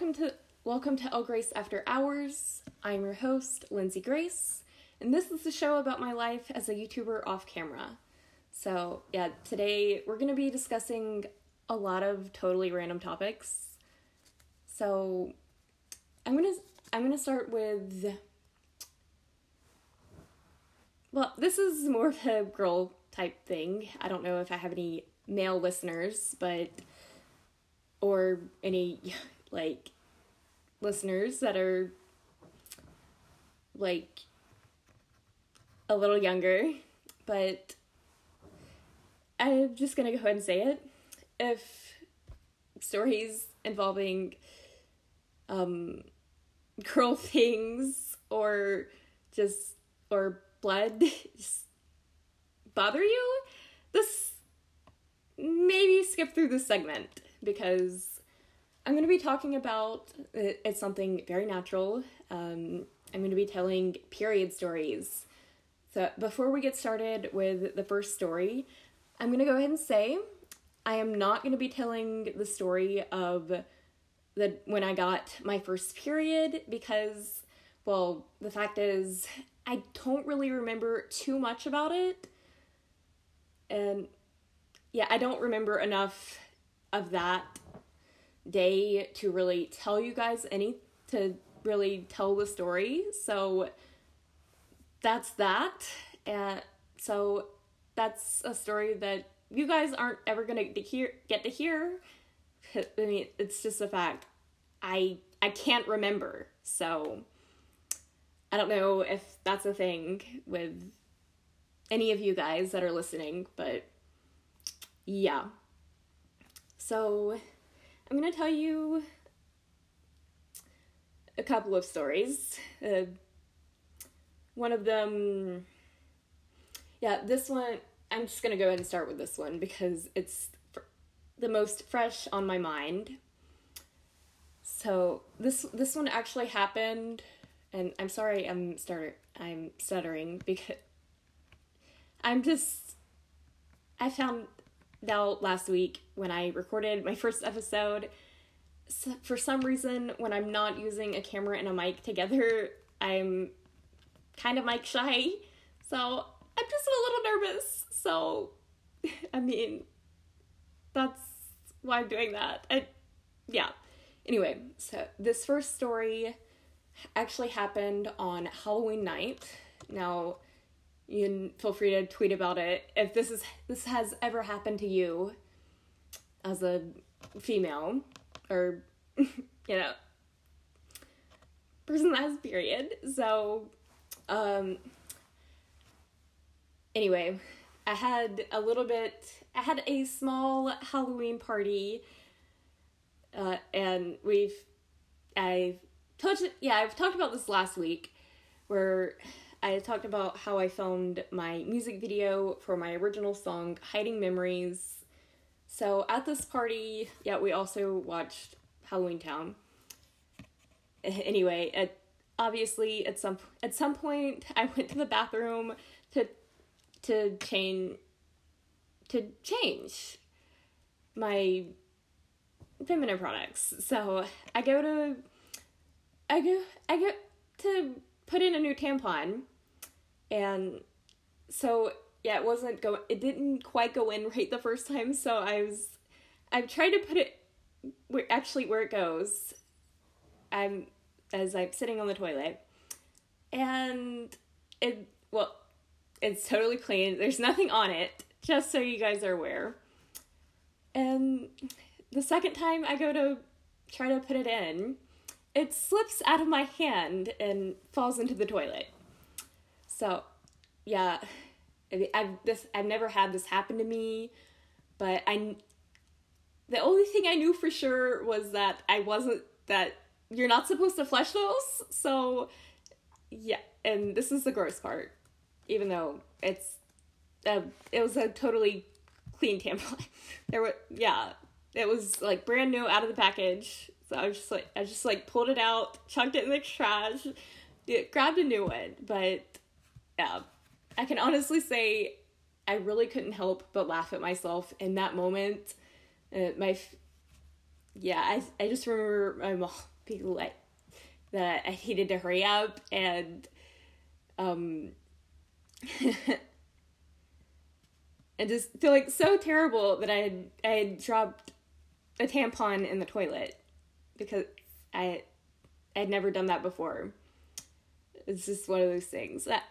Welcome to welcome to El Grace After Hours. I'm your host, Lindsay Grace, and this is the show about my life as a YouTuber off camera. So, yeah, today we're going to be discussing a lot of totally random topics. So, I'm going to I'm going to start with well, this is more of a girl type thing. I don't know if I have any male listeners, but or any like listeners that are like a little younger, but I'm just gonna go ahead and say it. If stories involving um girl things or just or blood just bother you, this maybe skip through this segment because I'm going to be talking about it's something very natural. Um, I'm going to be telling period stories. So before we get started with the first story, I'm going to go ahead and say I am not going to be telling the story of the when I got my first period because well, the fact is I don't really remember too much about it. And yeah, I don't remember enough of that day to really tell you guys any to really tell the story. So that's that. And so that's a story that you guys aren't ever going to hear get to hear. I mean, it's just a fact. I I can't remember. So I don't know if that's a thing with any of you guys that are listening, but yeah. So, I'm going to tell you a couple of stories. Uh, one of them, yeah, this one, I'm just going to go ahead and start with this one because it's fr- the most fresh on my mind. So, this this one actually happened and I'm sorry I'm stutter I'm stuttering because I'm just I found out last week when I recorded my first episode. For some reason, when I'm not using a camera and a mic together, I'm kind of mic shy. So I'm just a little nervous. So, I mean, that's why I'm doing that. I, yeah. Anyway, so this first story actually happened on Halloween night. Now, you can feel free to tweet about it if this is this has ever happened to you as a female or you know person that has period. So um anyway i had a little bit i had a small halloween party uh and we've i've touched yeah i've talked about this last week where I talked about how I filmed my music video for my original song, Hiding Memories. So at this party, yeah, we also watched Halloweentown. Anyway, at obviously at some at some point I went to the bathroom to to change to change my feminine products. So I go to I go I go to put in a new tampon and so yeah it wasn't go it didn't quite go in right the first time so i was i've tried to put it where actually where it goes. I'm as i'm sitting on the toilet and it well it's totally clean. There's nothing on it just so you guys are aware. And the second time i go to try to put it in it slips out of my hand and falls into the toilet. So, yeah, I've this I've never had this happen to me, but I the only thing I knew for sure was that I wasn't that you're not supposed to flush those. So, yeah, and this is the gross part. Even though it's uh, it was a totally clean tampon. there were yeah, it was like brand new out of the package so I just like, I just like pulled it out, chucked it in the trash, grabbed a new one. But yeah, I can honestly say I really couldn't help but laugh at myself in that moment. Uh, my, yeah, I I just remember my mom being like that I needed to hurry up and um and just feeling so terrible that I had I had dropped a tampon in the toilet because I I had never done that before. It's just one of those things that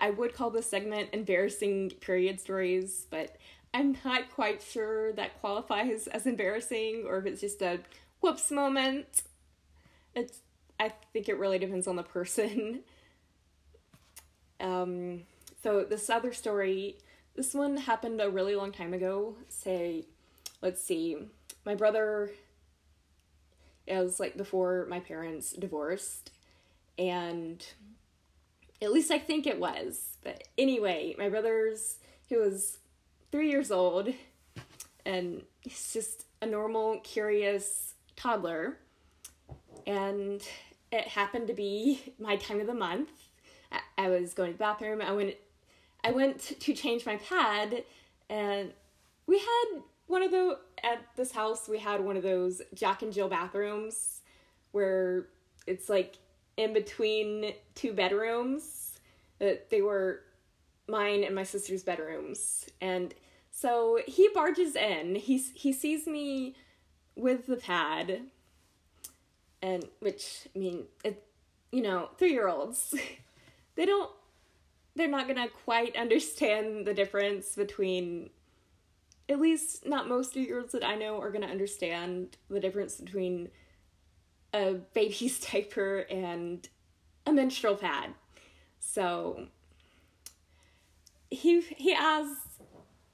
I would call this segment embarrassing period stories, but I'm not quite sure that qualifies as embarrassing or if it's just a whoops moment. It's I think it really depends on the person. um so this other story, this one happened a really long time ago. Say let's see. My brother it was like before my parents divorced and at least I think it was. But anyway, my brother's he was three years old, and he's just a normal, curious toddler. And it happened to be my time of the month. I, I was going to the bathroom. I went, I went to change my pad, and we had one of the at this house. We had one of those Jack and Jill bathrooms where it's like in between two bedrooms. That they were mine and my sister's bedrooms, and so he barges in. He he sees me with the pad, and which I mean, it, you know, three year olds, they don't, they're not gonna quite understand the difference between. At least, not most three year olds that I know are gonna understand the difference between a baby's diaper and a menstrual pad. So he he asks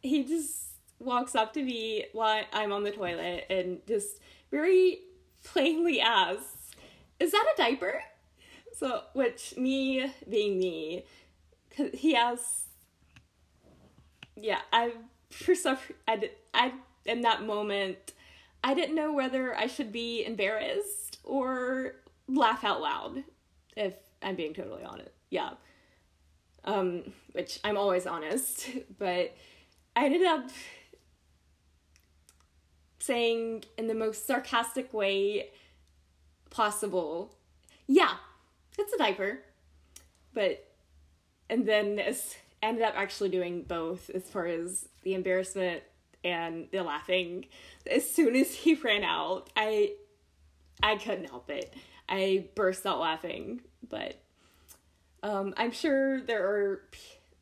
he just walks up to me while I'm on the toilet and just very plainly asks, "Is that a diaper?" So, which me being me, he asks, yeah, I for some I I in that moment, I didn't know whether I should be embarrassed or laugh out loud. If I'm being totally honest, yeah. Um, which I'm always honest, but I ended up saying in the most sarcastic way possible, yeah, it's a diaper. But, and then it's ended up actually doing both as far as the embarrassment and the laughing. As soon as he ran out, I, I couldn't help it. I burst out laughing, but um, I'm sure there are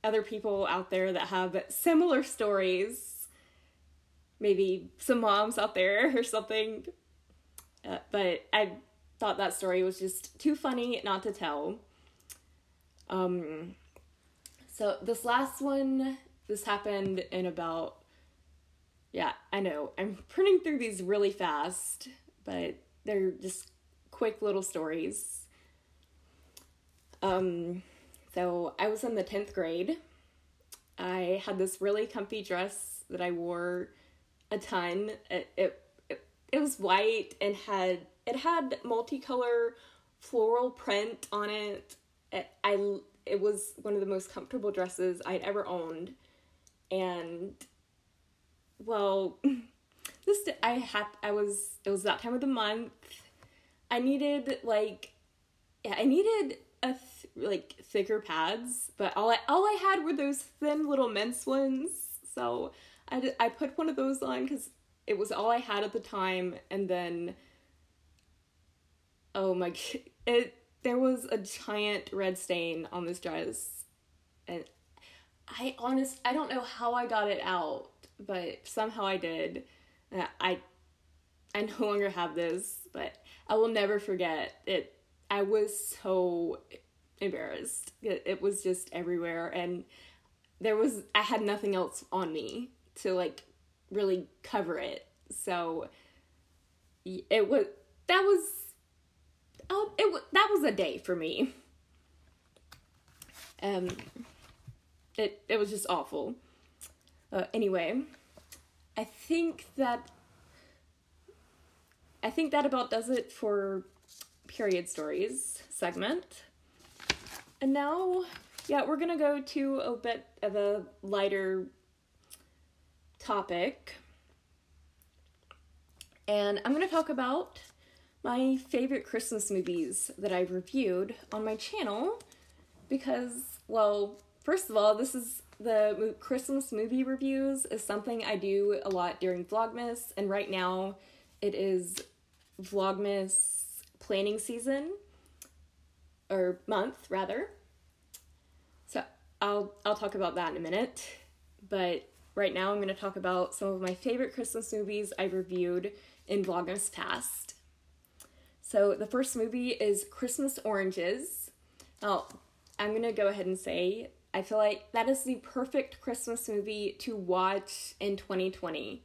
other people out there that have similar stories. Maybe some moms out there or something. Uh, but I thought that story was just too funny not to tell. Um, so this last one, this happened in about, yeah, I know, I'm printing through these really fast, but they're just quick little stories. Um, so I was in the 10th grade. I had this really comfy dress that I wore a ton. It, it, it, it was white and had it had multicolor floral print on it. it. I it was one of the most comfortable dresses I'd ever owned. And well, this I had I was it was that time of the month. I needed like yeah, I needed a th- like thicker pads, but all I all I had were those thin little men's ones. So I I put one of those on because it was all I had at the time, and then oh my it there was a giant red stain on this dress, and I honest I don't know how I got it out, but somehow I did. Uh, I I no longer have this, but I will never forget it I was so embarrassed. It, it was just everywhere and there was I had nothing else on me to like really cover it. So it was that was oh it was that was a day for me. Um it it was just awful. Uh, anyway, I think that I think that about does it for period stories segment. And now, yeah, we're gonna go to a bit of a lighter topic. and I'm to talk about my favorite Christmas movies that I've reviewed on my channel because, well, first of all, this is the Christmas movie reviews is something I do a lot during Vlogmas, and right now it is Vlogmas planning season or month rather. So I'll I'll talk about that in a minute, but right now I'm going to talk about some of my favorite Christmas movies I've reviewed in Vlogmas past. So the first movie is Christmas Oranges. Now, I'm to go ahead and say I feel like that is the perfect Christmas movie to watch in 2020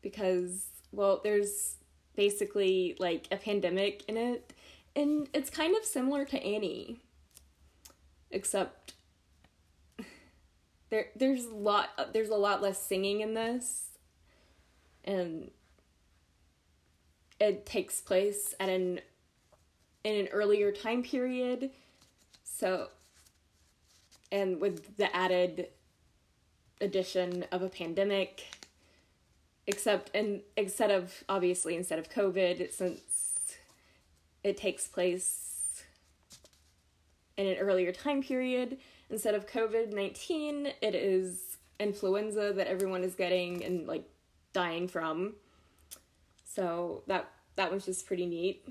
because well, there's basically like a pandemic in it and it's kind of similar to Annie except there there's a lot there's a lot less singing in this and it takes place at an in an earlier time period. So and with the added addition of a pandemic except and instead of obviously instead of covid since it takes place in an earlier time period instead of covid-19 it is influenza that everyone is getting and like dying from so that that was just pretty neat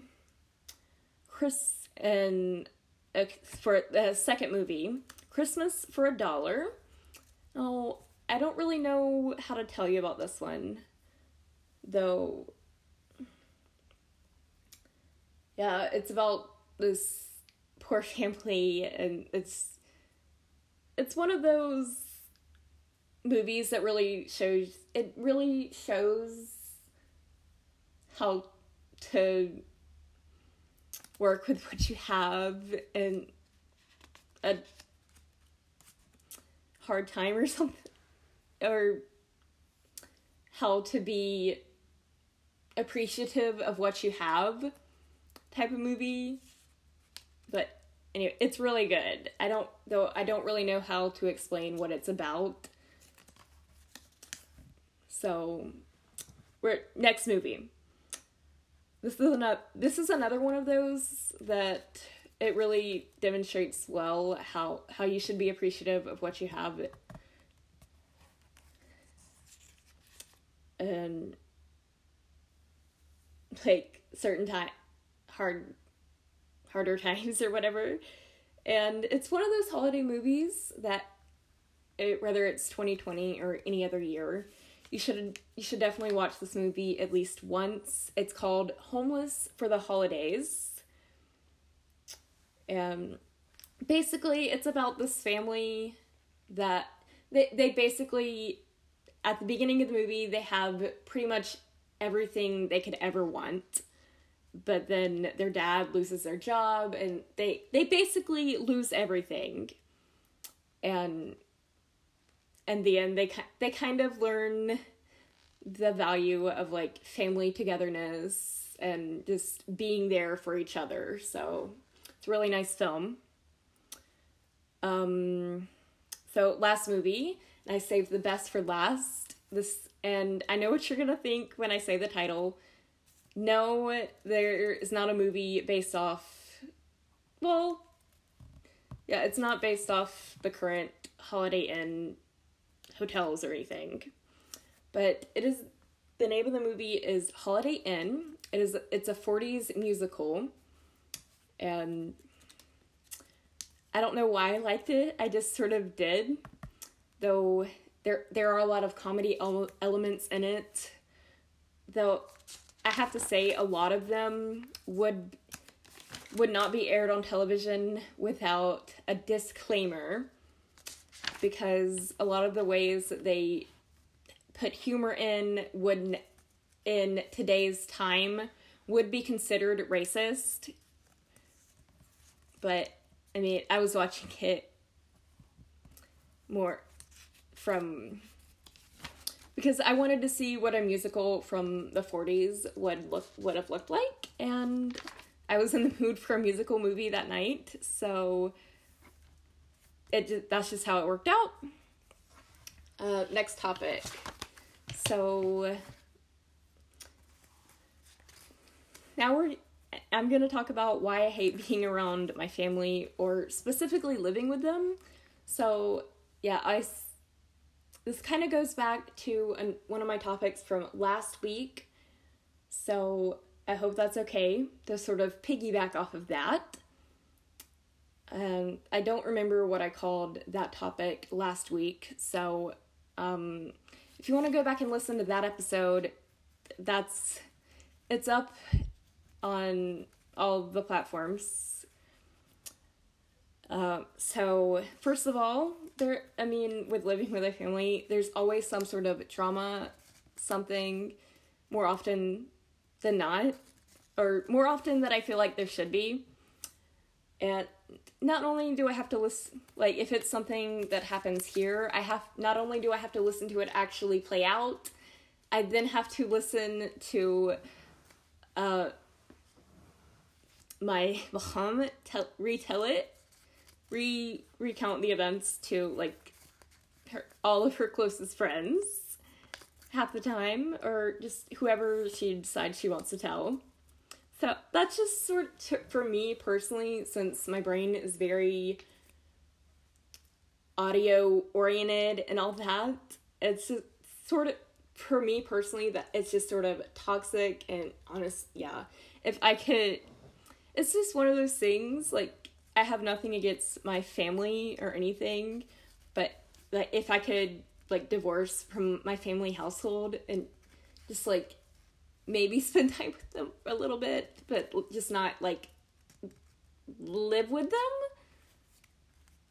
chris and uh, for the second movie Christmas for a Dollar. Oh, I don't really know how to tell you about this one, though. Yeah, it's about this poor family, and it's it's one of those movies that really shows it really shows how to work with what you have and a hard time or something or how to be appreciative of what you have type of movie. But anyway it's really good. I don't though i don't really know how to explain what it's about. So we're next movie this is another this is another one of those that it really demonstrates well how how you should be appreciative of what you have. And like certain time hard harder times or whatever. And it's one of those holiday movies that it, whether it's 2020 or any other year you should you should definitely watch this movie at least once. It's called homeless for the holidays. And basically, it's about this family that they they basically at the beginning of the movie they have pretty much everything they could ever want but then their dad loses their job and they they basically lose everything. And in the end they they kind of learn the value of like family togetherness and just being there for each other so it's a really nice film. Um, so last movie, and I saved the best for last. This and I know what you're gonna think when I say the title. No, there is not a movie based off. Well, yeah, it's not based off the current Holiday Inn hotels or anything, but it is. The name of the movie is Holiday Inn. It is. It's a '40s musical and I don't know why I liked it. I just sort of did, though there there are a lot of comedy elements in it. Though I have to say, a lot of them would would not be aired on television without a disclaimer, because a lot of the ways that they put humor in would in today's time would be considered racist. But I mean, I was watching it more from because I wanted to see what a musical from the 40s would look would have looked like and I was in the mood for a musical movie that night, so it that's just how it worked out. Uh, next topic. So now we're I'm going to talk about why I hate being around my family or specifically living with them. So, yeah, I this kind of goes back to an, one of my topics from last week. So, I hope that's okay to sort of piggyback off of that. Um, I don't remember what I called that topic last week, so um, if you want to go back and listen to that episode, that's it's up on all the platforms. Uh, so first of all, there I mean, with living with a family, there's always some sort of drama, something more often than not, or more often that I feel like there should be. And not only do I have to listen, like if it's something that happens here, I have not only do I have to listen to it actually play out, I then have to listen to uh, my mom tell retell it, re recount the events to like her all of her closest friends half the time, or just whoever she decides she wants to tell. So that's just sort of, for me personally, since my brain is very audio oriented and all that, it's just sort of for me personally that it's just sort of toxic and honest. Yeah, if I could, it's just one of those things. Like I have nothing against my family or anything, but like if I could like divorce from my family household and just like maybe spend time with them a little bit, but just not like live with them.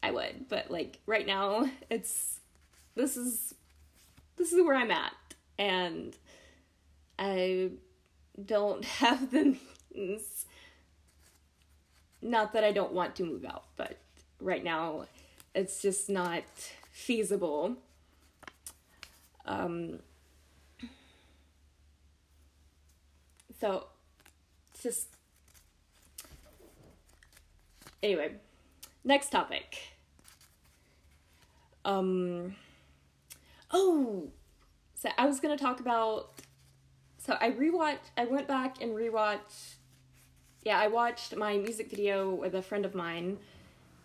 I would, but like right now, it's this is this is where I'm at, and I don't have the means. Not that I don't want to move out, but right now, it's just not feasible. Um, So, just. Anyway, next topic. Um. Oh! So I was gonna talk about. So I rewatched. I went back and rewatched. Yeah, I watched my music video with a friend of mine,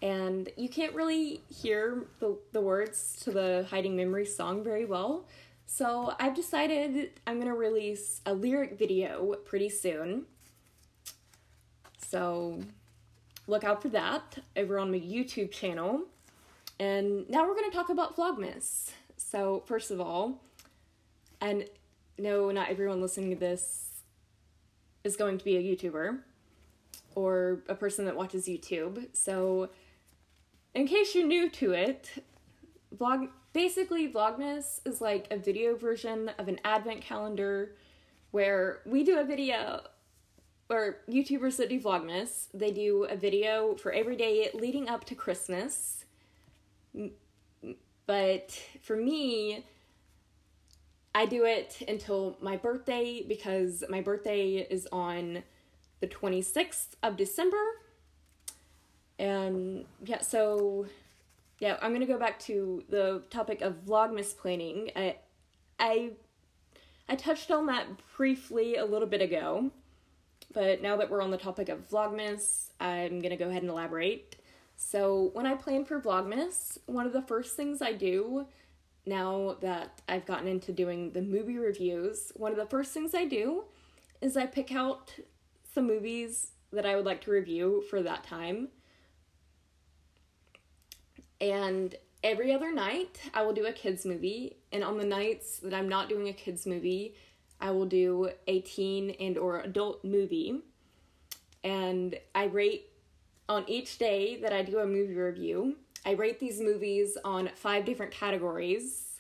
and you can't really hear the, the words to the Hiding Memories song very well. So I've decided I'm gonna release a lyric video pretty soon. So look out for that over on my YouTube channel. And now we're gonna talk about Vlogmas. So first of all, and no, not everyone listening to this is going to be a YouTuber or a person that watches YouTube. So in case you're new to it, vlog basically vlogmas is like a video version of an advent calendar where we do a video or youtubers that do vlogmas they do a video for every day leading up to christmas. But for me i do it until my birthday because my birthday is on the 26th of december. And yeah so yeah, I'm gonna go back to the topic of vlogmas planning. I, I, I touched on that briefly a little bit ago, but now that we're on the topic of vlogmas, I'm gonna go ahead and elaborate. So when I plan for vlogmas, one of the first things I do, now that I've gotten into doing the movie reviews, one of the first things I do is I pick out some movies that I would like to review for that time and every other night, I will do a kids movie. And on the nights that I'm not doing a kids movie, I will do a teen and or adult movie. And I rate on each day that I do a movie review, I rate these movies on five different categories.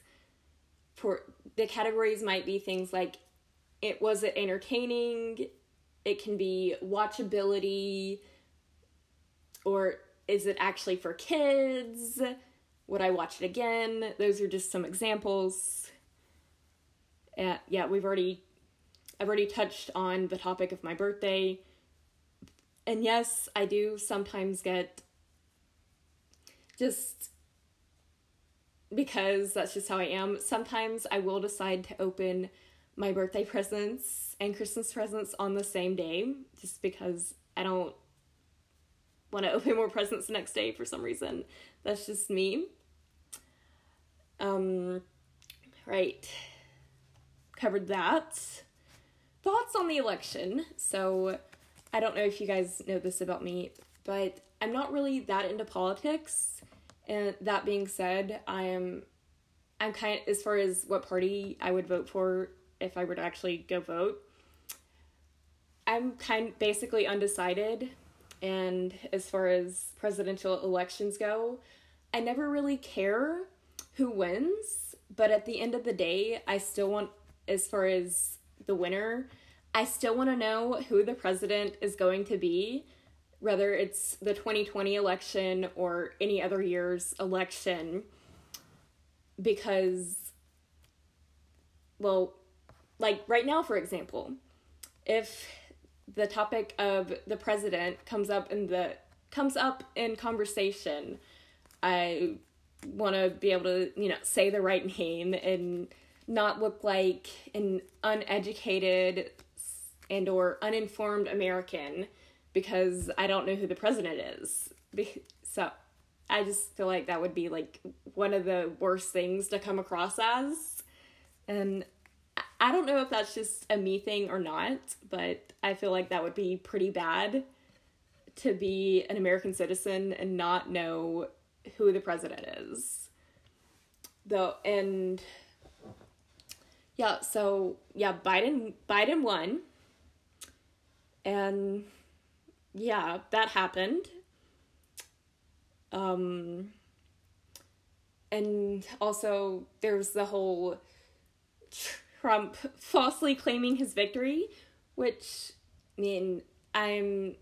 For the categories might be things like it was it entertaining, it can be watchability, or is it actually for kids? Would I watch it again? Those are just some examples. Uh, yeah, we've already, I've already touched on the topic of my birthday. And yes, I do sometimes get just because that's just how I am. Sometimes I will decide to open my birthday presents and Christmas presents on the same day just because I don't want to open more presents the next day for some reason. That's just me. Um, right. Covered that. Thoughts on the election. So, I don't know if you guys know this about me, but I'm not really that into politics. And that being said, I am I'm kind of, as far as what party I would vote for if I were to actually go vote. I'm kind basically undecided and as far as presidential elections go, I never really care who wins, but at the end of the day, I still want as far as the winner, I still want to know who the president is going to be, whether it's the 2020 election or any other year's election because well like right now for example if the topic of the president comes up in the comes up in conversation i want to be able to you know say the right name and not look like an uneducated and or uninformed american because i don't know who the president is so I just feel like that would be like one of the worst things to come across as. And I don't know if that's just a me thing or not, but I feel like that would be pretty bad to be an American citizen and not know who the president is. Though and yeah, so yeah, Biden Biden won. And yeah, that happened. Um, and also, there's the whole Trump falsely claiming his victory, which, I mean, I'm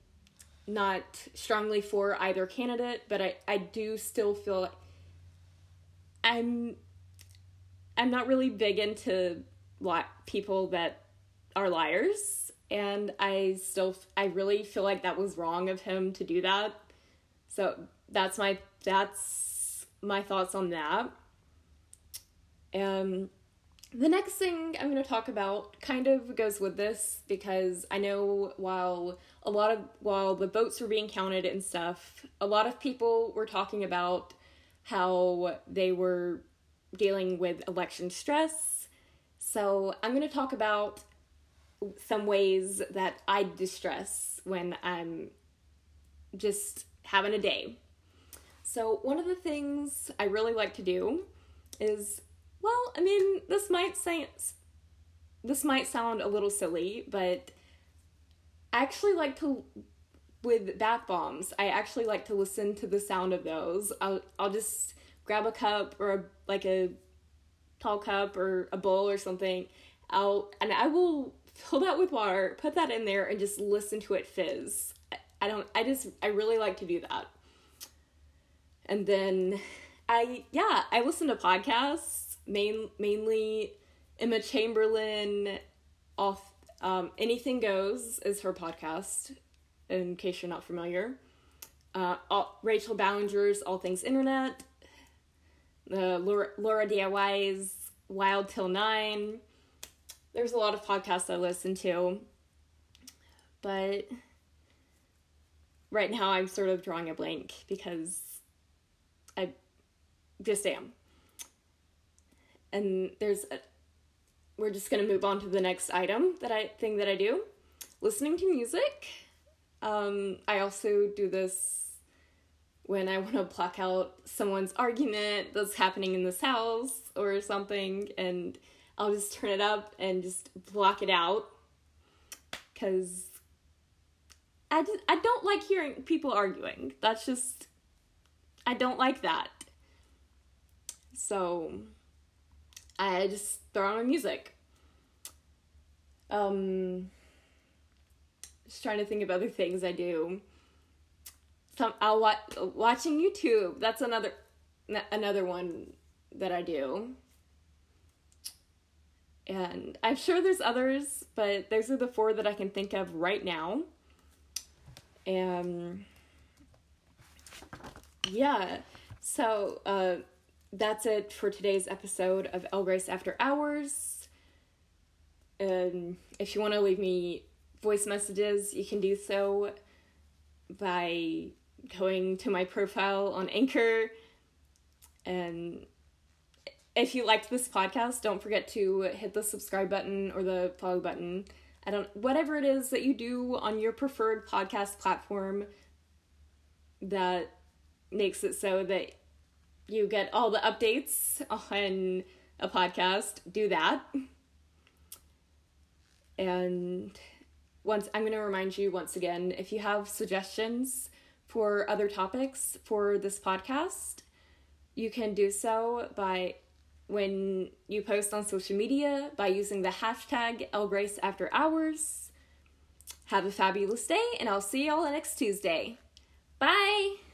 not strongly for either candidate, but I, I do still feel I'm I'm not really big into li- people that are liars, and I still I really feel like that was wrong of him to do that. So that's my that's my thoughts on that. Um the next thing I'm going to talk about kind of goes with this because I know while a lot of while the votes were being counted and stuff, a lot of people were talking about how they were dealing with election stress. So, I'm going to talk about some ways that I distress when I'm just having a day. So, one of the things I really like to do is, well, I mean, this might say this might sound a little silly, but I actually like to with bath bombs. I actually like to listen to the sound of those. I'll I'll just grab a cup or a, like a tall cup or a bowl or something. I'll and I will fill that with water, put that in there, and just listen to it fizz. I don't. I just. I really like to do that. And then I yeah, I listen to podcasts, main mainly Emma Chamberlain off um, Anything Goes is her podcast, in case you're not familiar. Uh, all, Rachel Ballinger's All Things Internet, uh, Laura, Laura DIY's Wild Till Nine. There's a lot of podcasts I listen to, but right now I'm sort of drawing a blank because I just am. And there's a, we're just to move on to the next item that I thing that I do. Listening to music. Um, I also do this when I want to block out someone's argument that's happening in this house or something, and I'll just turn it up and just block it out because I, just, I don't like hearing people arguing. That's just I don't like that. So I just throw on my music. Um just trying to think of other things I do. Some I'll watch watching YouTube. That's another another one that I do. And I'm sure there's others, but those are the four that I can think of right now. And yeah. So uh, that's it for today's episode of El Grace After Hours. Um, if you want to leave me voice messages, you can do so by going to my profile on Anchor. And if you liked this podcast, don't forget to hit the subscribe button or the follow button. I don't whatever it is that you do on your preferred podcast platform that makes it so that you get all the updates on a podcast, do that. And once I'm going to remind you once again if you have suggestions for other topics for this podcast, you can do so by when you post on social media by using the hashtag ElGrace After Hours. Have a fabulous day, and I'll see y'all next Tuesday. Bye!